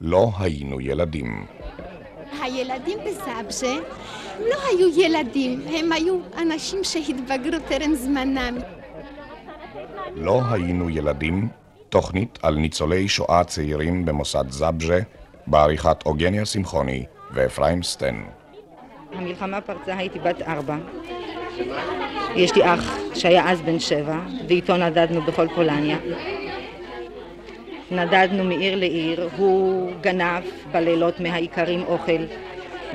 לא היינו ילדים. הילדים בסבג'ה לא היו ילדים, הם היו אנשים שהתבגרו טרם זמנם. לא היינו ילדים, תוכנית על ניצולי שואה צעירים במוסד זבז'ה, בעריכת אוגניה שמחוני ואפרים סטן. המלחמה פרצה, הייתי בת ארבע. יש לי אח שהיה אז בן שבע, ואיתו נדדנו בכל פולניה. נדדנו מעיר לעיר, הוא גנב בלילות מהאיכרים אוכל,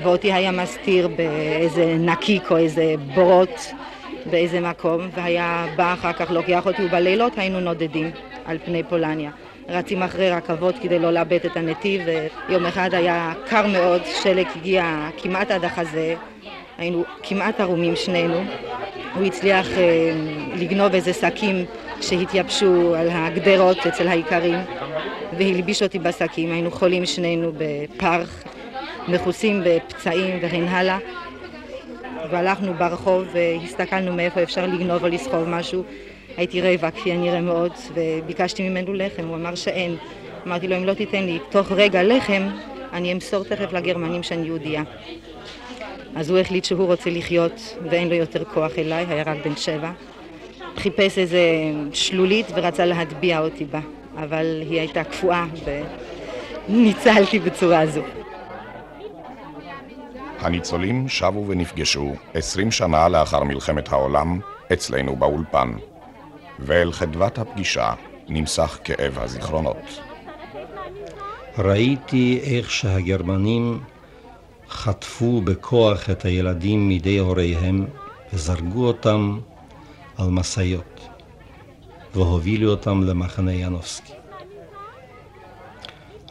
ואותי היה מסתיר באיזה נקיק או איזה בורות באיזה מקום, והיה בא אחר כך לוקח אותי, ובלילות היינו נודדים על פני פולניה. רצים אחרי רכבות כדי לא לאבד את הנתיב, ויום אחד היה קר מאוד, שלג הגיע כמעט עד החזה, היינו כמעט ערומים שנינו. הוא הצליח אה, לגנוב איזה שקים שהתייבשו על הגדרות אצל האיכרים, והלביש אותי בשקים, היינו חולים שנינו בפרך, מכוסים בפצעים וכן הלאה. והלכנו ברחוב והסתכלנו מאיפה אפשר לגנוב או לסחוב משהו. הייתי רעבה כפי הנראה מאוד, וביקשתי ממנו לחם, הוא אמר שאין. אמרתי לו, אם לא תיתן לי תוך רגע לחם, אני אמסור תכף לגרמנים שאני יהודייה. אז הוא החליט שהוא רוצה לחיות ואין לו יותר כוח אליי, היה רק בן שבע. חיפש איזה שלולית ורצה להטביע אותי בה, אבל היא הייתה קפואה וניצלתי בצורה הזו. הניצולים שבו ונפגשו עשרים שנה לאחר מלחמת העולם אצלנו באולפן, ואל חדוות הפגישה נמסך כאב הזיכרונות. ראיתי איך שהגרמנים חטפו בכוח את הילדים מידי הוריהם וזרגו אותם על משאיות והובילו אותם למחנה ינובסקי.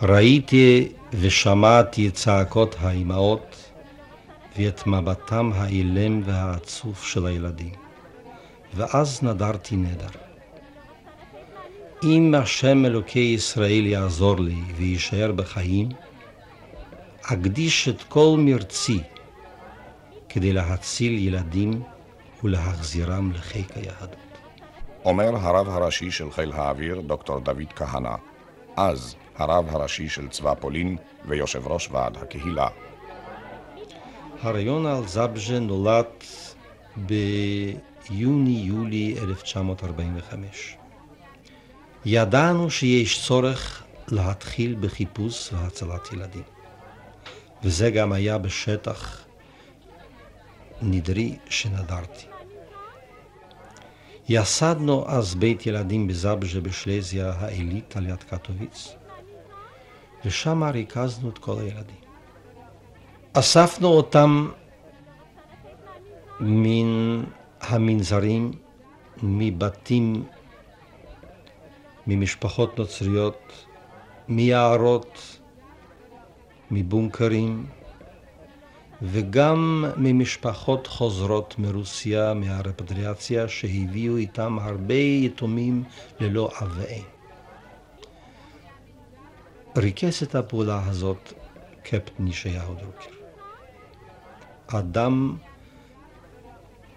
ראיתי ושמעתי את צעקות האימהות ואת מבטם האילם והעצוב של הילדים. ואז נדרתי נדר. אם השם אלוקי ישראל יעזור לי ויישאר בחיים, אקדיש את כל מרצי כדי להציל ילדים ולהחזירם לחיק היהדות. אומר הרב הראשי של חיל האוויר, דוקטור דוד כהנא, אז הרב הראשי של צבא פולין ויושב ראש ועד הקהילה. הרעיון על זבז'ה נולד ביוני-יולי 1945. ידענו שיש צורך להתחיל בחיפוש והצלת ילדים. וזה גם היה בשטח נדרי שנדרתי. יסדנו אז בית ילדים בזבז'ה בשלזיה העילית על יד קטוביץ, ושם ריכזנו את כל הילדים. אספנו אותם מן המנזרים, מבתים, ממשפחות נוצריות, מיערות, מבונקרים, וגם ממשפחות חוזרות מרוסיה, מהרפטריאציה, שהביאו איתם הרבה יתומים ללא אב. ריכס את הפעולה הזאת קפטן ישעיהו דרוקר. אדם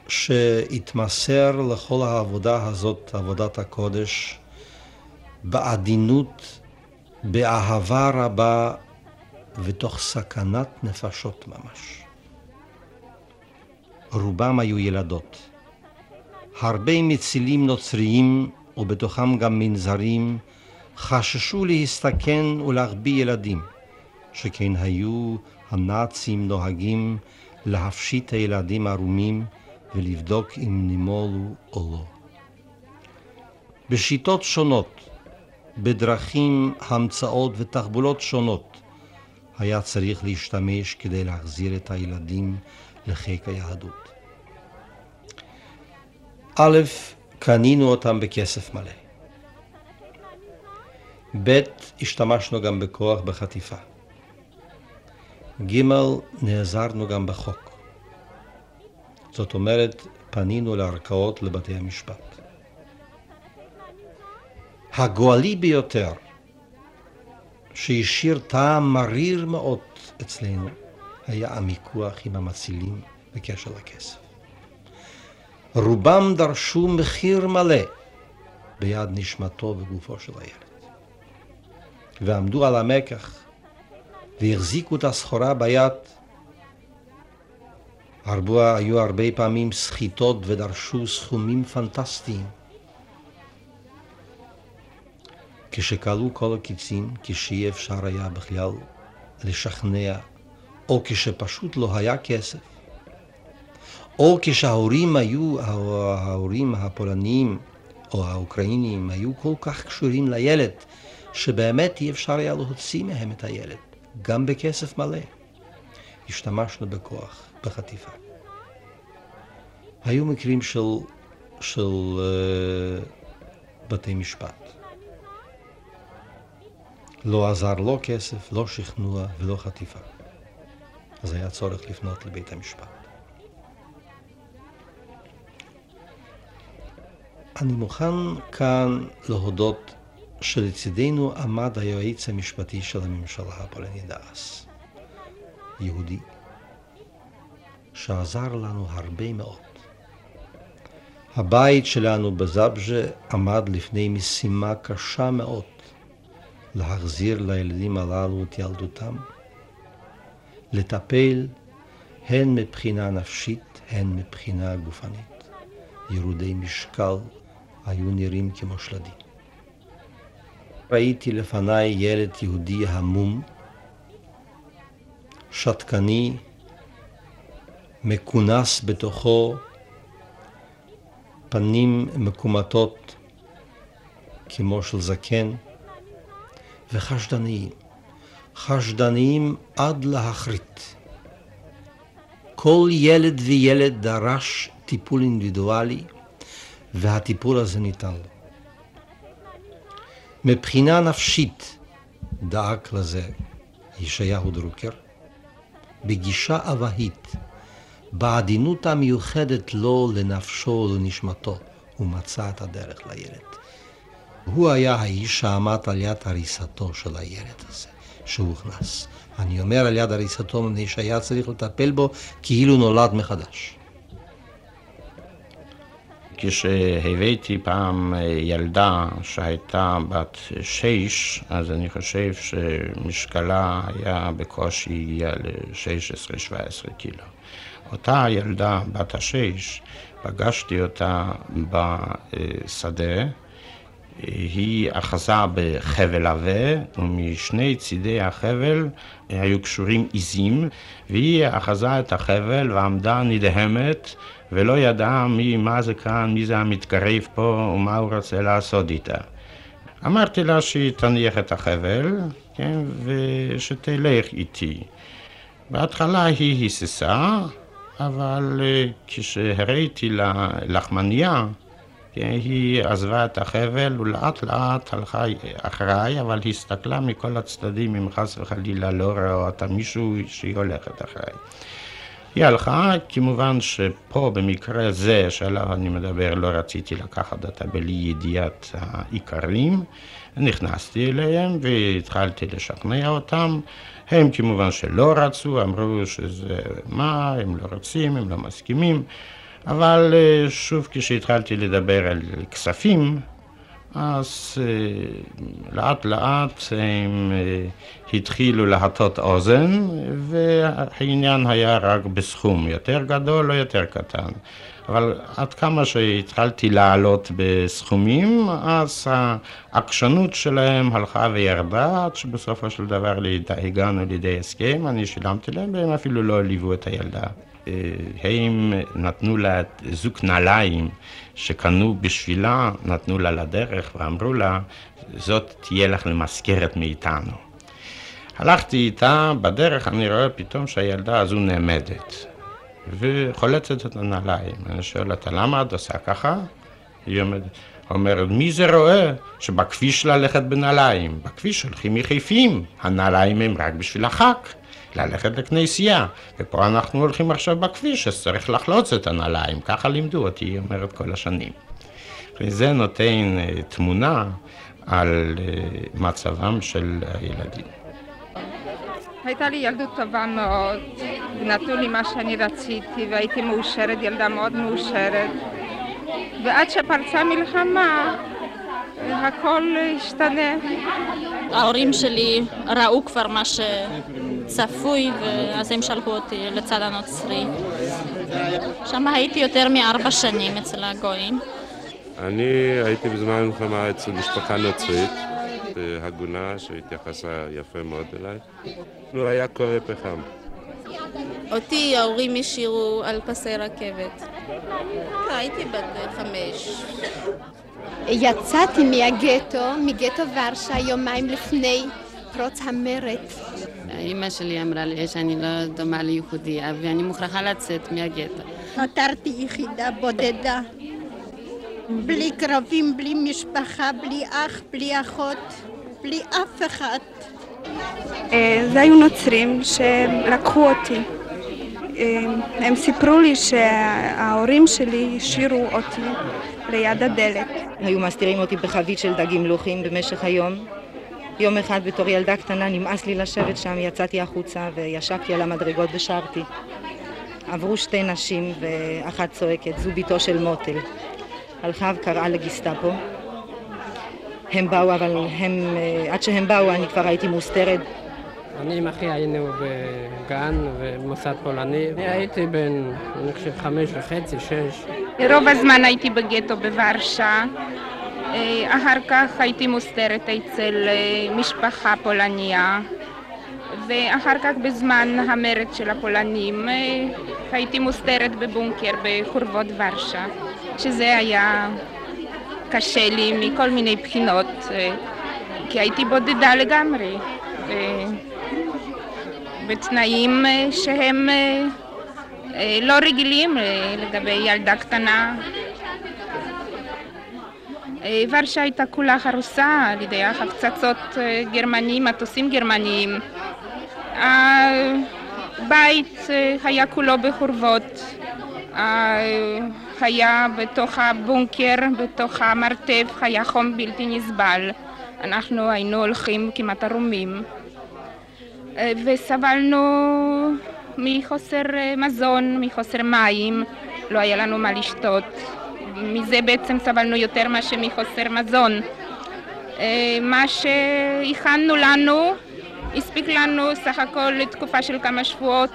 שהתמסר לכל העבודה הזאת, עבודת הקודש, בעדינות, באהבה רבה ותוך סכנת נפשות ממש. רובם היו ילדות. הרבה מצילים נוצריים, ובתוכם גם מנזרים, חששו להסתכן ולהחביא ילדים, שכן היו הנאצים נוהגים להפשיט הילדים ערומים ולבדוק אם נימולו או לא. בשיטות שונות, בדרכים, המצאות ותחבולות שונות, היה צריך להשתמש כדי להחזיר את הילדים לחיק היהדות. א', קנינו אותם בכסף מלא. ב', השתמשנו גם בכוח בחטיפה. ג', נעזרנו גם בחוק. זאת אומרת, פנינו לערכאות לבתי המשפט. הגואלי ביותר, שהשאיר טעם מריר מאוד אצלנו, היה המיקוח עם המצילים בקשר לכסף. רובם דרשו מחיר מלא ביד נשמתו וגופו של הילד. ועמדו על המקח והחזיקו את הסחורה ביד. הרבו, היו הרבה פעמים סחיטות ודרשו סכומים פנטסטיים. כשכלו כל הקיצים, כשאי אפשר היה בכלל לשכנע, או כשפשוט לא היה כסף, או כשההורים היו, ההורים הפולניים או האוקראינים היו כל כך קשורים לילד, שבאמת אי אפשר היה להוציא מהם את הילד, גם בכסף מלא. השתמשנו בכוח, בחטיפה. היו מקרים של, של uh, בתי משפט. לא עזר לא כסף, לא שכנוע ולא חטיפה. אז היה צורך לפנות לבית המשפט. אני מוכן כאן להודות שלצידנו עמד היועץ המשפטי של הממשלה הפולנית דאס, יהודי, שעזר לנו הרבה מאוד. הבית שלנו בזבז'ה עמד לפני משימה קשה מאוד להחזיר לילדים הללו את ילדותם, לטפל הן מבחינה נפשית, הן מבחינה גופנית. ירודי משקל היו נראים כמו שלדים. ראיתי לפניי ילד יהודי המום, שתקני, מכונס בתוכו, פנים מקומטות כמו של זקן, וחשדניים, חשדניים עד להחריט. כל ילד וילד דרש טיפול אינדיבידואלי, והטיפול הזה ניתן לו. מבחינה נפשית דאג לזה ישעיהו דרוקר, בגישה אבהית, בעדינות המיוחדת לו לנפשו ולנשמתו, הוא מצא את הדרך לילד. הוא היה האיש שעמד על יד הריסתו של הילד הזה, שהוכנס. אני אומר על יד הריסתו מפני שהיה צריך לטפל בו כאילו נולד מחדש. כשהבאתי פעם אה, ילדה שהייתה בת שש, אז אני חושב שמשקלה היה בקושי הגיע ל-16-17 קילו. אותה ילדה בת השש, פגשתי אותה בשדה, היא אחזה בחבל עבה, ומשני צידי החבל היו קשורים עיזים, והיא אחזה את החבל ועמדה נדהמת ולא ידעה מי, מה זה כאן, מי זה המתקרב פה ומה הוא רוצה לעשות איתה. אמרתי לה שהיא תניח את החבל, כן, ושתלך איתי. בהתחלה היא היססה, אבל אה, כשהראיתי לה לחמניה, היא עזבה את החבל ולאט לאט הלכה אחריי, אבל הסתכלה מכל הצדדים אם חס וחלילה לא ראה אותה מישהו שהיא הולכת אחריי. היא הלכה, כמובן שפה במקרה זה שעליו אני מדבר לא רציתי לקחת אותה בלי ידיעת העיקרים, נכנסתי אליהם והתחלתי לשכנע אותם, הם כמובן שלא רצו, אמרו שזה מה, הם לא רוצים, הם לא מסכימים, אבל אה, שוב כשהתחלתי לדבר על כספים, אז אה, לאט לאט הם אה, התחילו להטות אוזן והעניין היה רק בסכום יותר גדול או יותר קטן. אבל עד כמה שהתחלתי לעלות בסכומים, אז העקשנות שלהם הלכה וירדה, עד שבסופו של דבר הגענו לידי הסכם, אני שילמתי להם והם אפילו לא ליוו את הילדה. הם נתנו לה זוג נעליים שקנו בשבילה, נתנו לה לדרך ואמרו לה, זאת תהיה לך למזכרת מאיתנו. הלכתי איתה, בדרך אני רואה פתאום שהילדה הזו נעמדת וחולצת את הנעליים. אני שואל אותה, למה את עושה ככה? היא אומרת, מי זה רואה שבכביש ללכת בנעליים? בכביש הולכים יחפים, הנעליים הם רק בשביל החג. ללכת לכנסייה, ופה אנחנו הולכים עכשיו בכביש, אז צריך לחלוץ את הנעליים, ככה לימדו אותי, היא אומרת כל השנים. וזה נותן uh, תמונה על uh, מצבם של הילדים. הייתה לי ילדות טובה מאוד, נתנו לי מה שאני רציתי והייתי מאושרת, ילדה מאוד מאושרת. ועד שפרצה מלחמה, הכל השתנה. ההורים שלי ראו כבר מה שצפוי, ואז הם שלחו אותי לצד הנוצרי. שם הייתי יותר מארבע שנים אצל הגויים. אני הייתי בזמן המלחמה אצל משפחה נוצרית, הגונה, שהתייחסה יפה מאוד אליי. לא היה קורא פחם. אותי ההורים השאירו על פסי רכבת. הייתי בת חמש. יצאתי מהגטו, מגטו ורשה, יומיים לפני פרוץ המרד. אימא שלי אמרה לי שאני לא דומה ליהודייה ואני מוכרחה לצאת מהגטו. נותרתי יחידה בודדה, בלי קרבים, בלי משפחה, בלי אח, בלי אחות, בלי אף אחד. זה היו נוצרים שלקחו אותי. הם סיפרו לי שההורים שלי השאירו אותי ליד הדלת. היו מסתירים אותי בחבית של דגים לוחים במשך היום. יום אחד בתור ילדה קטנה נמאס לי לשבת שם, יצאתי החוצה וישבתי על המדרגות ושרתי. עברו שתי נשים ואחת צועקת, זו בתו של מוטל. הלכה וקראה לגיסטאפו. הם באו, אבל הם, עד שהם באו אני כבר הייתי מוסתרת. אני עם אחי היינו בגן ובמוסד פולני. אני הייתי בן, אני חושב, חמש וחצי, שש. רוב הזמן הייתי בגטו בוורשה. אחר כך הייתי מוסתרת אצל משפחה פולניה. ואחר כך בזמן המרד של הפולנים הייתי מוסתרת בבונקר בחורבות ורשה, שזה היה קשה לי מכל מיני בחינות, כי הייתי בודדה לגמרי, בתנאים שהם לא רגילים לגבי ילדה קטנה. ורשה הייתה כולה חרוסה על ידי החפצצות גרמנים, מטוסים גרמניים. הבית היה כולו בחורבות. היה בתוך הבונקר, בתוך המרתף, היה חום בלתי נסבל. אנחנו היינו הולכים כמעט ערומים. וסבלנו מחוסר מזון, מחוסר מים, לא היה לנו מה לשתות. מזה בעצם סבלנו יותר מאשר מחוסר מזון. מה שהכנו לנו הספיק לנו סך הכל לתקופה של כמה שבועות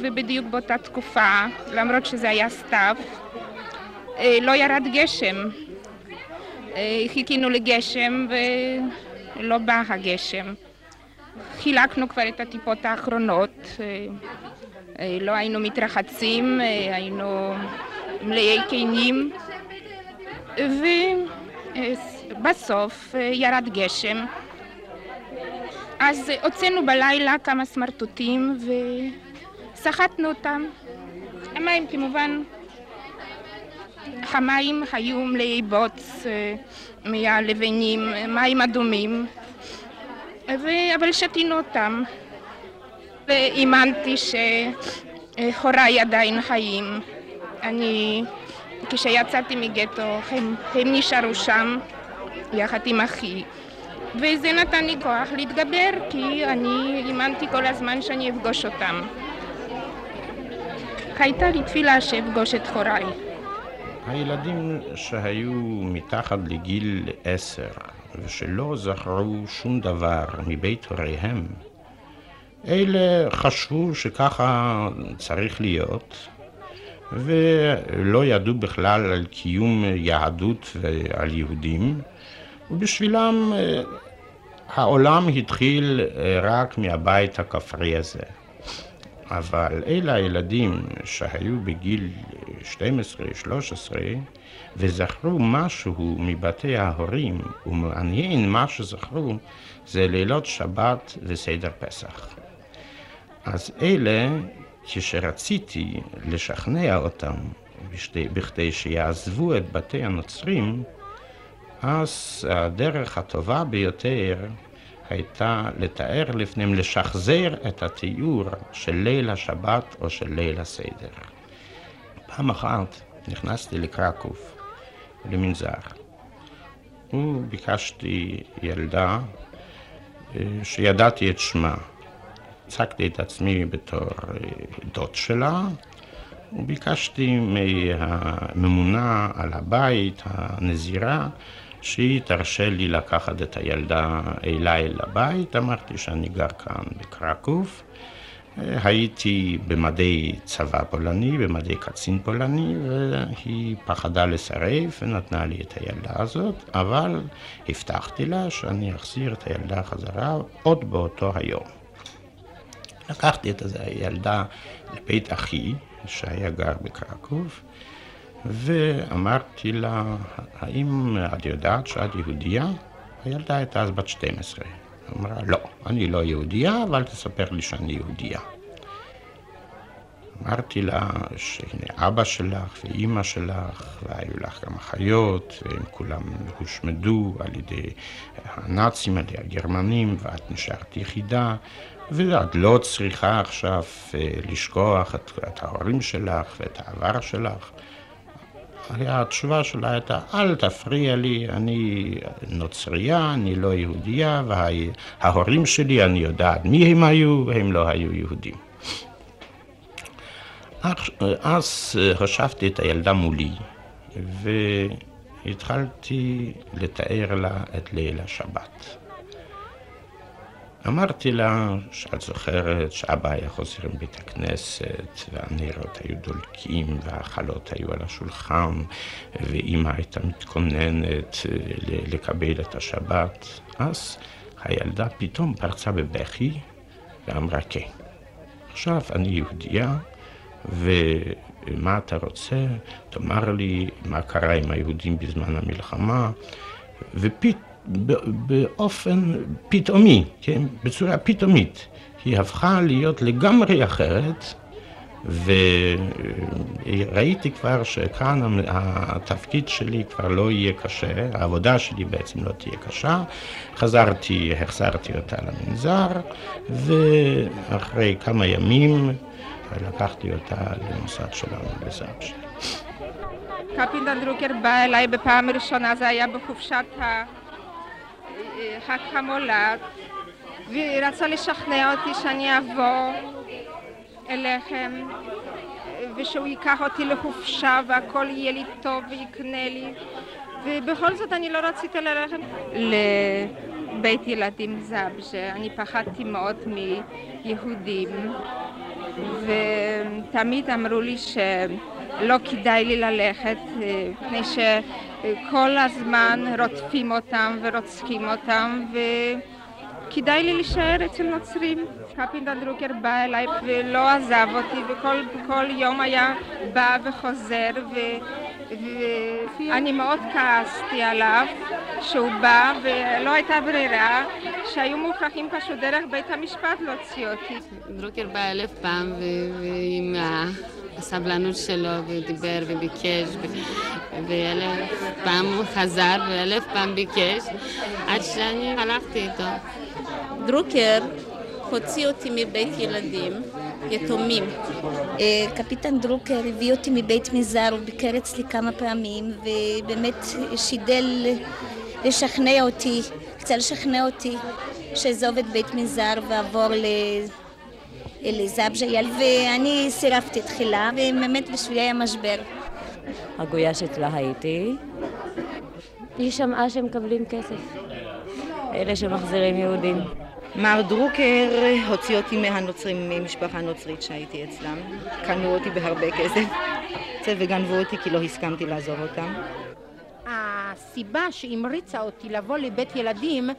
ובדיוק באותה תקופה, למרות שזה היה סתיו, לא ירד גשם. חיכינו לגשם ולא בא הגשם. חילקנו כבר את הטיפות האחרונות, לא היינו מתרחצים, היינו מלאי קינים ובסוף ירד גשם. אז הוצאנו בלילה כמה סמרטוטים וסחטנו אותם. המים כמובן, המים היו מלאי בוץ מהלבנים, מים אדומים, אבל שתינו אותם. והאמנתי שהוריי עדיין חיים. אני, כשיצאתי מגטו, הם, הם נשארו שם יחד עם אחי. וזה נתן לי כוח להתגבר, כי אני האמנתי כל הזמן שאני אפגוש אותם. הייתה לי תפילה שאפגוש את הוריי. הילדים שהיו מתחת לגיל עשר ושלא זכרו שום דבר מבית הוריהם, אלה חשבו שככה צריך להיות, ולא ידעו בכלל על קיום יהדות ועל יהודים, ובשבילם העולם התחיל רק מהבית הכפרי הזה. אבל אלה הילדים שהיו בגיל 12-13 וזכרו משהו מבתי ההורים, ומעניין מה שזכרו זה לילות שבת וסדר פסח. אז אלה, כשרציתי לשכנע אותם בכדי שיעזבו את בתי הנוצרים, אז הדרך הטובה ביותר הייתה לתאר לפניהם, לשחזר את התיאור של ליל השבת או של ליל הסדר. פעם אחת נכנסתי לקרקוב, למנזר, וביקשתי ילדה שידעתי את שמה. הצגתי את עצמי בתור דוד שלה, וביקשתי מהממונה על הבית, הנזירה, שהיא תרשה לי לקחת את הילדה אליי לבית, אמרתי שאני גר כאן בקרקוב. הייתי במדי צבא פולני, במדי קצין פולני, והיא פחדה לסרב ונתנה לי את הילדה הזאת, אבל הבטחתי לה שאני אחזיר את הילדה חזרה עוד באותו היום. לקחתי את הילדה לבית אחי, שהיה גר בקרקוב, ואמרתי לה, האם את יודעת שאת יהודייה? הילדה הייתה אז בת 12. אמרה, לא, אני לא יהודייה, אבל תספר לי שאני יהודייה. אמרתי לה שהנה אבא שלך ואימא שלך, והיו לך גם אחיות, והם כולם הושמדו על ידי הנאצים, על ידי הגרמנים, ואת נשארת יחידה, ואת לא צריכה עכשיו אה, לשכוח את, את ההורים שלך ואת העבר שלך. התשובה שלה הייתה, אל תפריע לי, אני נוצרייה, אני לא יהודייה, וההורים שלי, אני יודעת מי הם היו, הם לא היו יהודים. אז חשבתי את הילדה מולי, והתחלתי לתאר לה את ליל השבת. אמרתי לה שאת זוכרת שאבא היה חוזר מבית הכנסת והנרות היו דולקים והחלות היו על השולחן ואימא הייתה מתכוננת לקבל את השבת. אז הילדה פתאום פרצה בבכי ואמרה כן. עכשיו אני יהודייה ומה אתה רוצה? תאמר לי מה קרה עם היהודים בזמן המלחמה ופתאום באופן פתאומי, כן? בצורה פתאומית. היא הפכה להיות לגמרי אחרת, וראיתי כבר שכאן התפקיד שלי כבר לא יהיה קשה, העבודה שלי בעצם לא תהיה קשה. חזרתי, החזרתי אותה למנזר, ואחרי כמה ימים לקחתי אותה למוסד שלנו בזאבש. קפטן דרוקר בא אליי בפעם הראשונה, זה היה בחופשת ה... חג המולד, ורצה לשכנע אותי שאני אבוא אליכם ושהוא ייקח אותי לחופשה והכל יהיה לי טוב ויקנה לי. ובכל זאת אני לא רציתי ללכת לבית ילדים זבז'ה, אני פחדתי מאוד מיהודים. ותמיד אמרו לי שלא כדאי לי ללכת מפני ש... כל הזמן רודפים אותם ורוצחים אותם וכדאי לי להישאר אצל נוצרים. קפינדן דרוקר בא אליי ולא עזב אותי וכל יום היה בא וחוזר. ואני מאוד כעסתי עליו שהוא בא ולא הייתה ברירה שהיו מוכרחים פשוט דרך בית המשפט להוציא אותי. דרוקר בא אלף פעם ועם הסבלנות שלו ודיבר וביקש ואלף פעם הוא חזר ואלף פעם ביקש עד שאני הלכתי איתו. דרוקר הוציא אותי מבית ילדים יתומים. אה, קפיטן דרוקר הביא אותי מבית מזר, הוא ביקר אצלי כמה פעמים ובאמת שידל לשכנע אותי, רצה לשכנע אותי שאעזוב את בית מזר ואעבור ל... לזבז'ייל ואני סירבתי תחילה ובאמת בשבילי היה משבר. הגויה שאצלה הייתי, היא שמעה שהם מקבלים כסף. אלה שמחזירים יהודים. מר דרוקר הוציא אותי מהנוצרים, ממשפחה נוצרית שהייתי אצלם. קנו אותי בהרבה כסף וגנבו אותי כי לא הסכמתי לעזוב אותם. הסיבה שהמריצה אותי לבוא לבית ילדים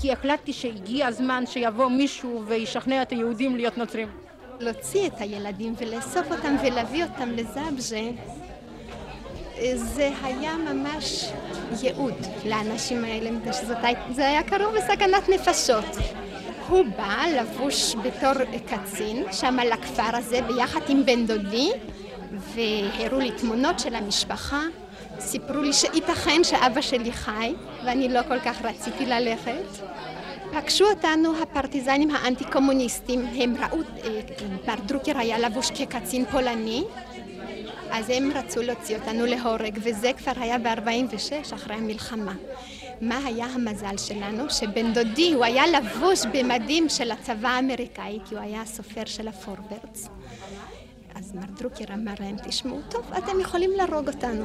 כי החלטתי שהגיע הזמן שיבוא מישהו וישכנע את היהודים להיות נוצרים. להוציא את הילדים ולאסוף אותם ולהביא אותם לזבז'ה זה היה ממש ייעוד לאנשים האלה, זה היה קרוב לסכנת נפשות. הוא בא לבוש בתור קצין שם לכפר הזה ביחד עם בן דודי והראו לי תמונות של המשפחה סיפרו לי שייתכן שאבא שלי חי ואני לא כל כך רציתי ללכת פגשו אותנו הפרטיזנים האנטי קומוניסטים הם ראו, בר דרוקר היה לבוש כקצין פולני אז הם רצו להוציא אותנו להורג, וזה כבר היה ב-46, אחרי המלחמה. מה היה המזל שלנו? שבן דודי, הוא היה לבוש במדים של הצבא האמריקאי, כי הוא היה הסופר של הפורברדס. אז מר דרוקר אמר להם, תשמעו, טוב, אתם יכולים להרוג אותנו,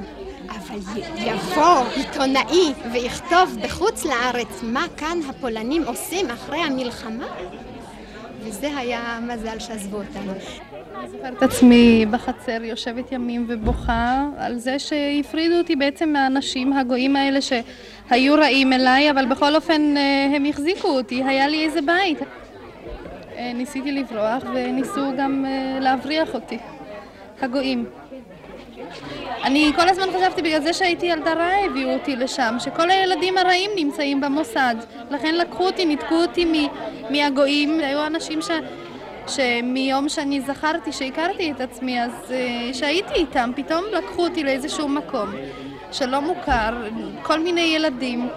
אבל יבוא עיתונאי ויכתוב בחוץ לארץ מה כאן הפולנים עושים אחרי המלחמה, וזה היה המזל שעזבו אותנו. אני זוכרת את עצמי בחצר יושבת ימים ובוכה על זה שהפרידו אותי בעצם מהאנשים הגויים האלה שהיו רעים אליי, אבל בכל אופן אה, הם החזיקו אותי, היה לי איזה בית. אה, ניסיתי לברוח וניסו גם אה, להבריח אותי, הגויים. אני כל הזמן חשבתי בגלל זה שהייתי ילדה רעה הביאו אותי לשם, שכל הילדים הרעים נמצאים במוסד. לכן לקחו אותי, ניתקו אותי מהגויים, היו אנשים ש... שמיום שאני זכרתי, שהכרתי את עצמי, אז uh, שהייתי איתם, פתאום לקחו אותי לאיזשהו מקום שלא מוכר, כל מיני ילדים,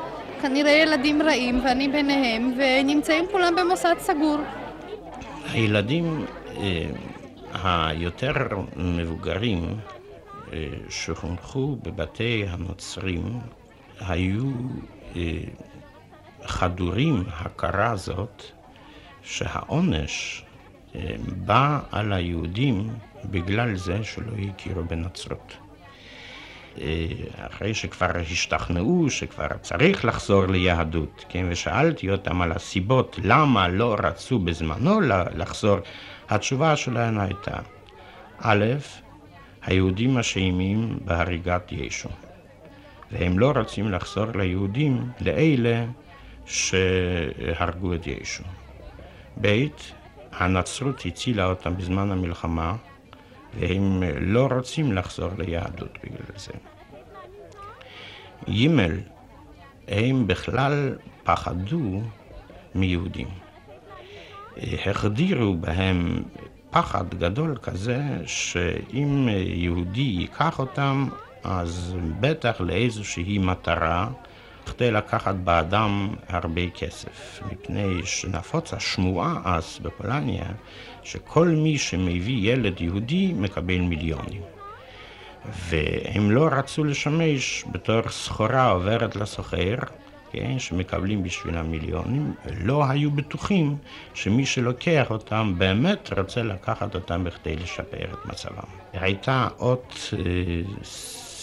כנראה ילדים רעים, ואני ביניהם, ונמצאים כולם במוסד סגור. הילדים אה, היותר מבוגרים אה, שחונכו בבתי הנוצרים היו אה, חדורים הכרה זאת שהעונש בא על היהודים בגלל זה שלא הכירו בנצרות. אחרי שכבר השתכנעו שכבר צריך לחזור ליהדות, כן, ושאלתי אותם על הסיבות למה לא רצו בזמנו לחזור, התשובה שלהם הייתה, א', היהודים אשמים בהריגת ישו, והם לא רוצים לחזור ליהודים, לאלה שהרגו את ישו. ב', הנצרות הצילה אותם בזמן המלחמה, והם לא רוצים לחזור ליהדות בגלל זה. ג' הם בכלל פחדו מיהודים. החדירו בהם פחד גדול כזה, שאם יהודי ייקח אותם, אז בטח לאיזושהי מטרה, כדי לקחת באדם הרבה כסף, מפני שנפוצה שמועה אז בפולניה, שכל מי שמביא ילד יהודי מקבל מיליונים. והם לא רצו לשמש בתור סחורה עוברת לסוחר, כן, שמקבלים בשבילם מיליונים, לא היו בטוחים שמי שלוקח אותם באמת רוצה לקחת אותם בכדי לשפר את מצבם. הייתה עוד אה,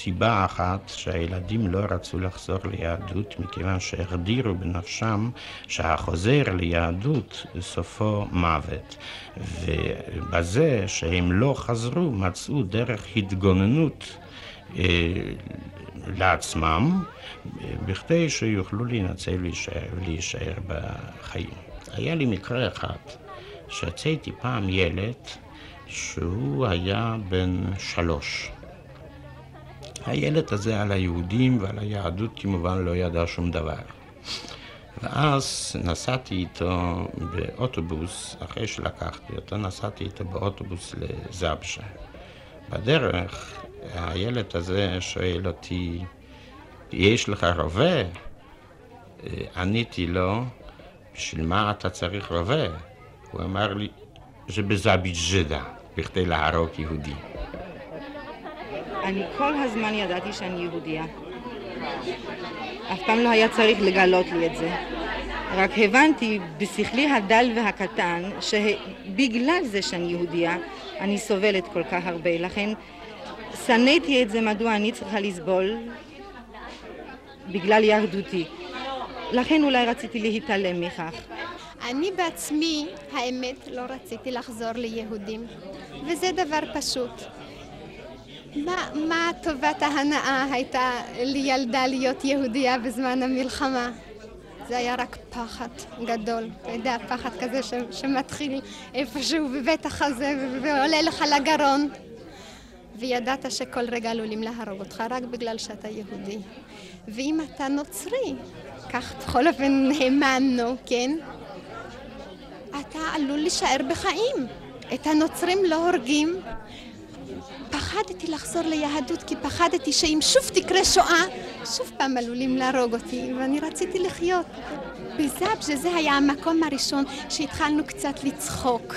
סיבה אחת שהילדים לא רצו לחזור ליהדות מכיוון שהחדירו בנפשם שהחוזר ליהדות סופו מוות. ובזה שהם לא חזרו מצאו דרך התגוננות אה, לעצמם בכדי שיוכלו להינצל ולהישאר בחיים. היה לי מקרה אחד שהוצאתי פעם ילד שהוא היה בן שלוש. הילד הזה על היהודים ועל היהדות כמובן לא ידע שום דבר. ואז נסעתי איתו באוטובוס, אחרי שלקחתי אותו, נסעתי איתו באוטובוס לזבשה. בדרך הילד הזה שואל אותי, יש לך רובה? עניתי לו, בשביל מה אתה צריך רובה? הוא אמר לי, זה בזביג' ז'דה, בכדי להרוג יהודי. אני כל הזמן ידעתי שאני יהודייה. אף פעם לא היה צריך לגלות לי את זה. רק הבנתי בשכלי הדל והקטן שבגלל זה שאני יהודייה אני סובלת כל כך הרבה. לכן שנאתי את זה מדוע אני צריכה לסבול בגלל יהדותי. לכן אולי רציתי להתעלם מכך. אני בעצמי, האמת, לא רציתי לחזור ליהודים, וזה דבר פשוט. מה, טובת ההנאה הייתה לילדה להיות יהודייה בזמן המלחמה? זה היה רק פחד גדול, אתה יודע, פחד כזה ש, שמתחיל איפשהו בבית החזה ועולה לך לגרון. וידעת שכל רגע עלולים להרוג אותך רק בגלל שאתה יהודי. ואם אתה נוצרי, כך בכל אופן האמנו, כן? אתה עלול להישאר בחיים. את הנוצרים לא הורגים, פחדתי לחזור ליהדות כי פחדתי שאם שוב תקרה שואה, שוב פעם עלולים להרוג אותי, ואני רציתי לחיות. בזאבז'ה זה היה המקום הראשון שהתחלנו קצת לצחוק.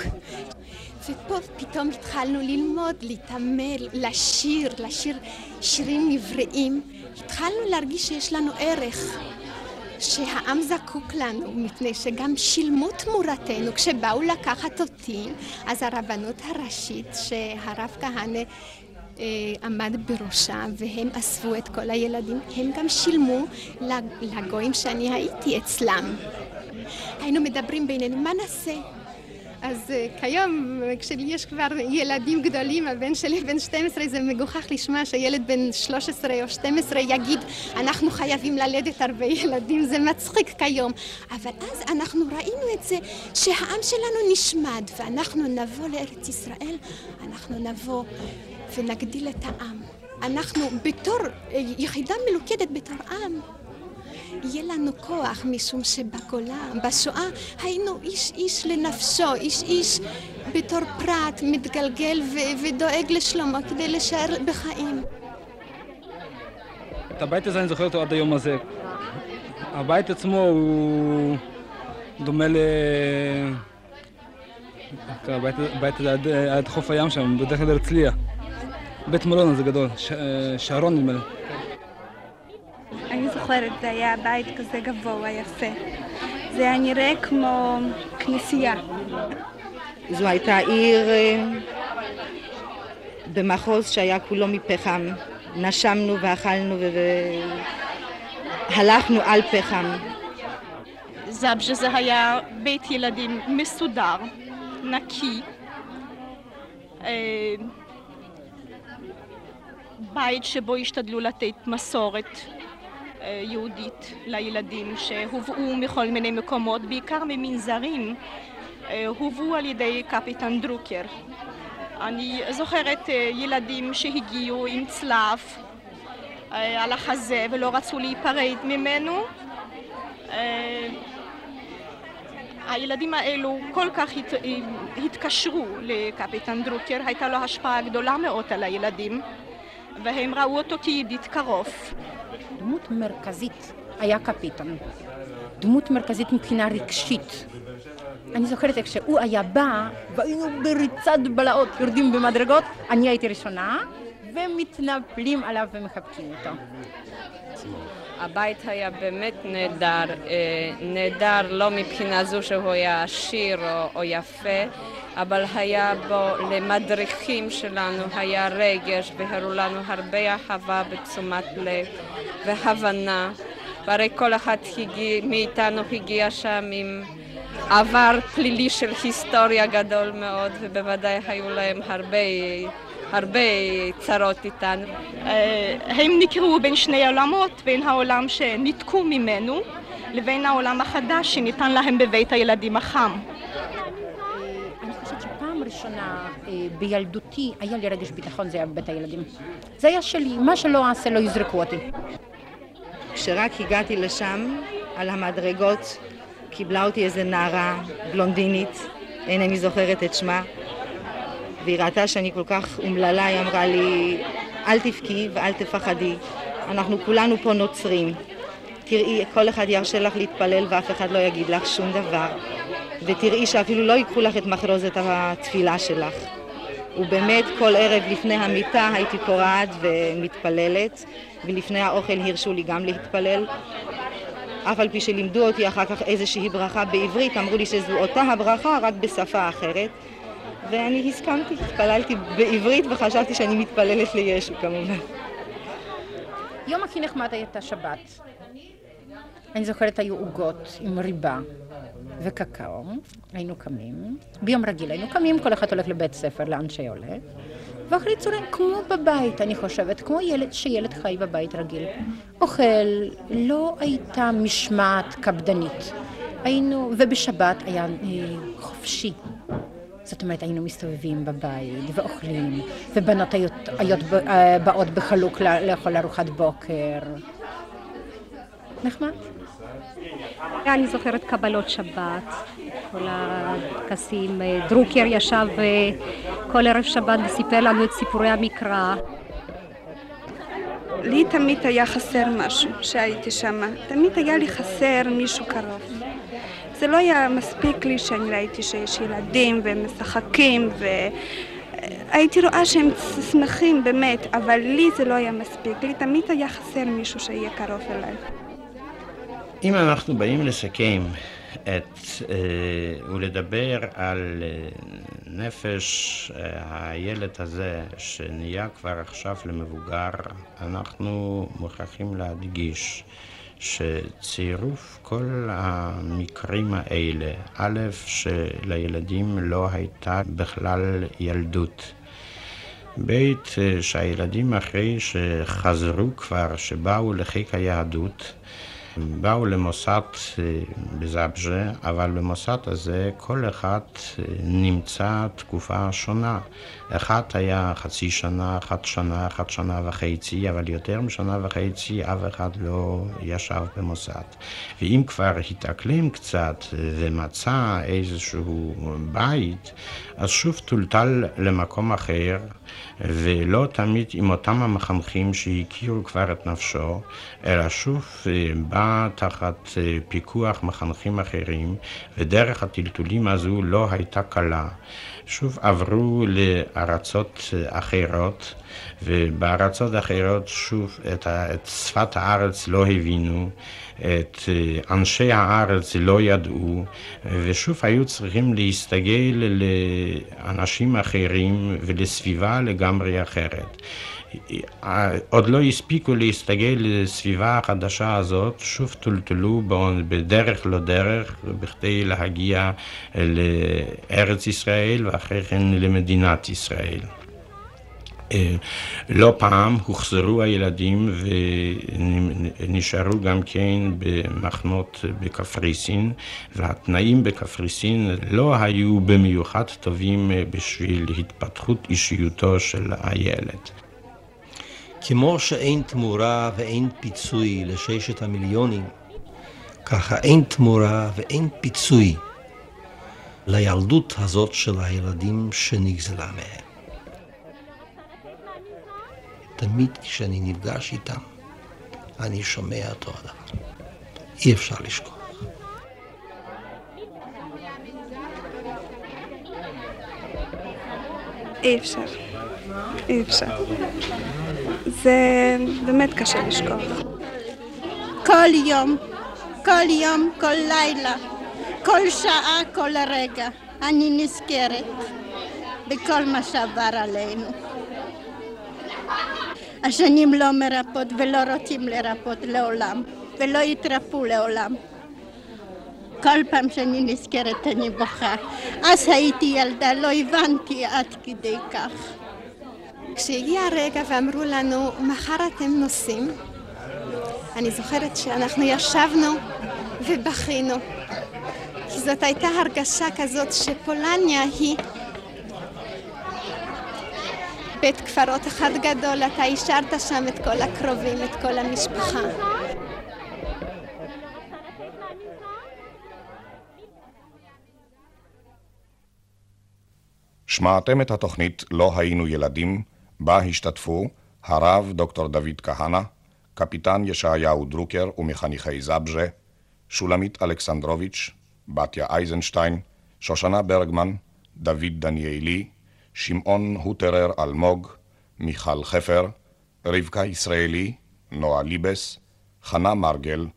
ופה פתאום התחלנו ללמוד, להתעמל, לשיר, לשיר שירים עבריים. התחלנו להרגיש שיש לנו ערך. שהעם זקוק לנו, מפני שגם שילמו תמורתנו. כשבאו לקחת אותי, אז הרבנות הראשית, שהרב כהנא עמד בראשה, והם אספו את כל הילדים, הם גם שילמו לגויים שאני הייתי אצלם. היינו מדברים בינינו, מה נעשה? אז uh, כיום, כשלי יש כבר ילדים גדולים, הבן שלי בן 12, זה מגוחך לשמוע שילד בן 13 או 12 יגיד, אנחנו חייבים ללדת הרבה ילדים, זה מצחיק כיום. אבל אז אנחנו ראינו את זה, שהעם שלנו נשמד, ואנחנו נבוא לארץ ישראל, אנחנו נבוא ונגדיל את העם. אנחנו בתור יחידה מלוכדת בתור עם, יהיה לנו כוח, משום שבגולה, בשואה, היינו איש איש לנפשו, איש איש בתור פרט מתגלגל ו- ודואג לשלומו כדי להישאר בחיים. את הבית הזה אני זוכר אותו עד היום הזה. הבית עצמו הוא דומה ל... הבית הזה עד, עד חוף הים שם, בדרך כלל הרצליה. בית מלון הזה גדול, ש... שערון נדמה לי. אני זוכרת, זה היה בית כזה גבוה, יפה. זה היה נראה כמו כנסייה. זו הייתה עיר אה, במחוז שהיה כולו מפחם. נשמנו ואכלנו והלכנו על פחם. זבז'ה זה היה בית ילדים מסודר, נקי. בית שבו השתדלו לתת מסורת אה, יהודית לילדים שהובאו מכל מיני מקומות, בעיקר ממנזרים, אה, הובאו על ידי קפיטן דרוקר. אני זוכרת אה, ילדים שהגיעו עם צלב על החזה ולא רצו להיפרד ממנו. הילדים האלו כל כך הת... התקשרו לקפיטן דרוקר, הייתה לו השפעה גדולה מאוד על הילדים והם ראו אותו כידיד קרוב. דמות מרכזית היה קפיטון. דמות מרכזית מבחינה רגשית. אני זוכרת איך שהוא היה בא, והיינו בריצת בלעות, יורדים במדרגות, אני הייתי ראשונה, ומתנפלים עליו ומחבקים אותו. הבית היה באמת נהדר, אה, נהדר לא מבחינה זו שהוא היה עשיר או, או יפה, אבל היה בו למדריכים שלנו, היה רגש והראו לנו הרבה אהבה ותשומת לב והבנה, והרי כל אחד הגיע, מאיתנו הגיע שם עם עבר פלילי של היסטוריה גדול מאוד, ובוודאי היו להם הרבה הרבה צרות איתנו. אה, הם נקראו בין שני עולמות, בין העולם שניתקו ממנו לבין העולם החדש שניתן להם בבית הילדים החם. ראשונה אה, בילדותי היה לי רגש ביטחון, זה היה בבית הילדים. זה היה שלי, מה שלא אעשה לא יזרקו אותי. כשרק הגעתי לשם, על המדרגות, קיבלה אותי איזה נערה בלונדינית, אינני זוכרת את שמה, והיא ראתה שאני כל כך אומללה, היא אמרה לי, אל תבכי ואל תפחדי, אנחנו כולנו פה נוצרים. תראי, כל אחד ירשה לך להתפלל ואף אחד לא יגיד לך שום דבר. ותראי שאפילו לא ייקחו לך את מחרוזת התפילה שלך. ובאמת כל ערב לפני המיטה הייתי קורעת ומתפללת, ולפני האוכל הרשו לי גם להתפלל. אף על פי שלימדו אותי אחר כך איזושהי ברכה בעברית, אמרו לי שזו אותה הברכה רק בשפה אחרת. ואני הסכמתי, התפללתי בעברית וחשבתי שאני מתפללת לישו כמובן. יום הכי נחמד הייתה שבת. אני זוכרת היו עוגות עם ריבה וקקאו, היינו קמים, ביום רגיל היינו קמים, כל אחד הולך לבית ספר, לאן שהולך, ואחרי צהריים, כמו בבית, אני חושבת, כמו ילד, שילד חי בבית רגיל. אוכל, לא הייתה משמעת קפדנית. היינו, ובשבת היה אה, חופשי. זאת אומרת, היינו מסתובבים בבית ואוכלים, ובנות היו, היו אה, באות בחלוק לאכול ארוחת בוקר. נחמד. אני זוכרת קבלות שבת, כל הטקסים. דרוקר ישב אה, כל ערב שבת וסיפר לנו את סיפורי המקרא. לי תמיד היה חסר משהו כשהייתי שמה. תמיד היה לי חסר מישהו קרוב. זה לא היה מספיק לי שאני ראיתי שיש ילדים והם משחקים והייתי רואה שהם שמחים באמת, אבל לי זה לא היה מספיק. לי תמיד היה חסר מישהו שיהיה קרוב אליי. אם אנחנו באים לסכם את, אה, ולדבר על אה, נפש אה, הילד הזה, שנהיה כבר עכשיו למבוגר, אנחנו מוכרחים להדגיש שצירוף כל המקרים האלה, א', שלילדים לא הייתה בכלל ילדות. ב', שהילדים אחרי שחזרו כבר, שבאו לחיק היהדות, באו למוסד אה, בזבז'ה, אבל במוסד הזה כל אחד אה, נמצא תקופה שונה. אחד היה חצי שנה, אחת שנה, אחת שנה וחצי, אבל יותר משנה וחצי אף אחד לא ישב במוסד. ואם כבר התאקלם קצת ומצא איזשהו בית, אז שוב טולטל למקום אחר. ולא תמיד עם אותם המחנכים שהכירו כבר את נפשו, אלא שוב אה, בא תחת אה, פיקוח מחנכים אחרים, ודרך הטלטולים הזו לא הייתה קלה. שוב עברו לארצות אה, אחרות, ובארצות אחרות שוב את, את שפת הארץ לא הבינו, את אה, אנשי הארץ לא ידעו, ושוב היו צריכים להסתגל לאנשים אחרים ולסביבה לגמרי אחרת. עוד לא הספיקו להסתגל לסביבה החדשה הזאת, שוב טולטלו בדרך לא דרך בכדי להגיע לארץ ישראל ואחרי כן למדינת ישראל. אה, לא פעם הוחזרו הילדים ונשארו גם כן במחנות בקפריסין, והתנאים בקפריסין לא היו במיוחד טובים בשביל התפתחות אישיותו של הילד. כמו שאין תמורה ואין פיצוי לששת המיליונים, ככה אין תמורה ואין פיצוי לילדות הזאת של הילדים שנגזלה מהם. תמיד כשאני נפגש איתם, אני שומע אותו הדבר. אי אפשר לשכוח. אי אפשר. אי אפשר. זה באמת קשה לשכוח. כל יום, כל יום, כל לילה, כל שעה, כל רגע, אני נזכרת בכל מה שעבר עלינו. השנים לא מרפאות ולא רוצים לרפות לעולם, ולא יתרפאו לעולם. כל פעם שאני נזכרת אני בוכה. אז הייתי ילדה, לא הבנתי עד כדי כך. כשהגיע הרגע ואמרו לנו, מחר אתם נוסעים, אני זוכרת שאנחנו ישבנו ובכינו. כי זאת הייתה הרגשה כזאת שפולניה היא בית קברות אחד גדול, אתה השארת שם את כל הקרובים, את כל המשפחה. שמעתם את התוכנית "לא היינו ילדים" בה השתתפו הרב דוקטור דוד כהנא, קפיטן ישעיהו דרוקר ומחניכי זבז'ה, שולמית אלכסנדרוביץ', בתיה אייזנשטיין, שושנה ברגמן, דוד דניאלי, שמעון הוטרר אלמוג, מיכל חפר, רבקה ישראלי, נועה ליבס, חנה מרגל,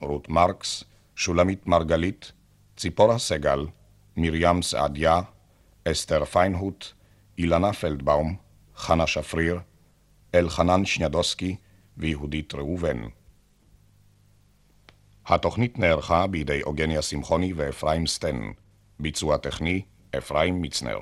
רות מרקס, שולמית מרגלית, ציפורה סגל, מרים סעדיה, אסתר פיינהוט, אילנה פלדבאום, חנה שפריר, אלחנן שנידוסקי ויהודית ראובן. התוכנית נערכה בידי אוגניה שמחוני ואפרים סטן. ביצוע טכני, אפרים מצנר.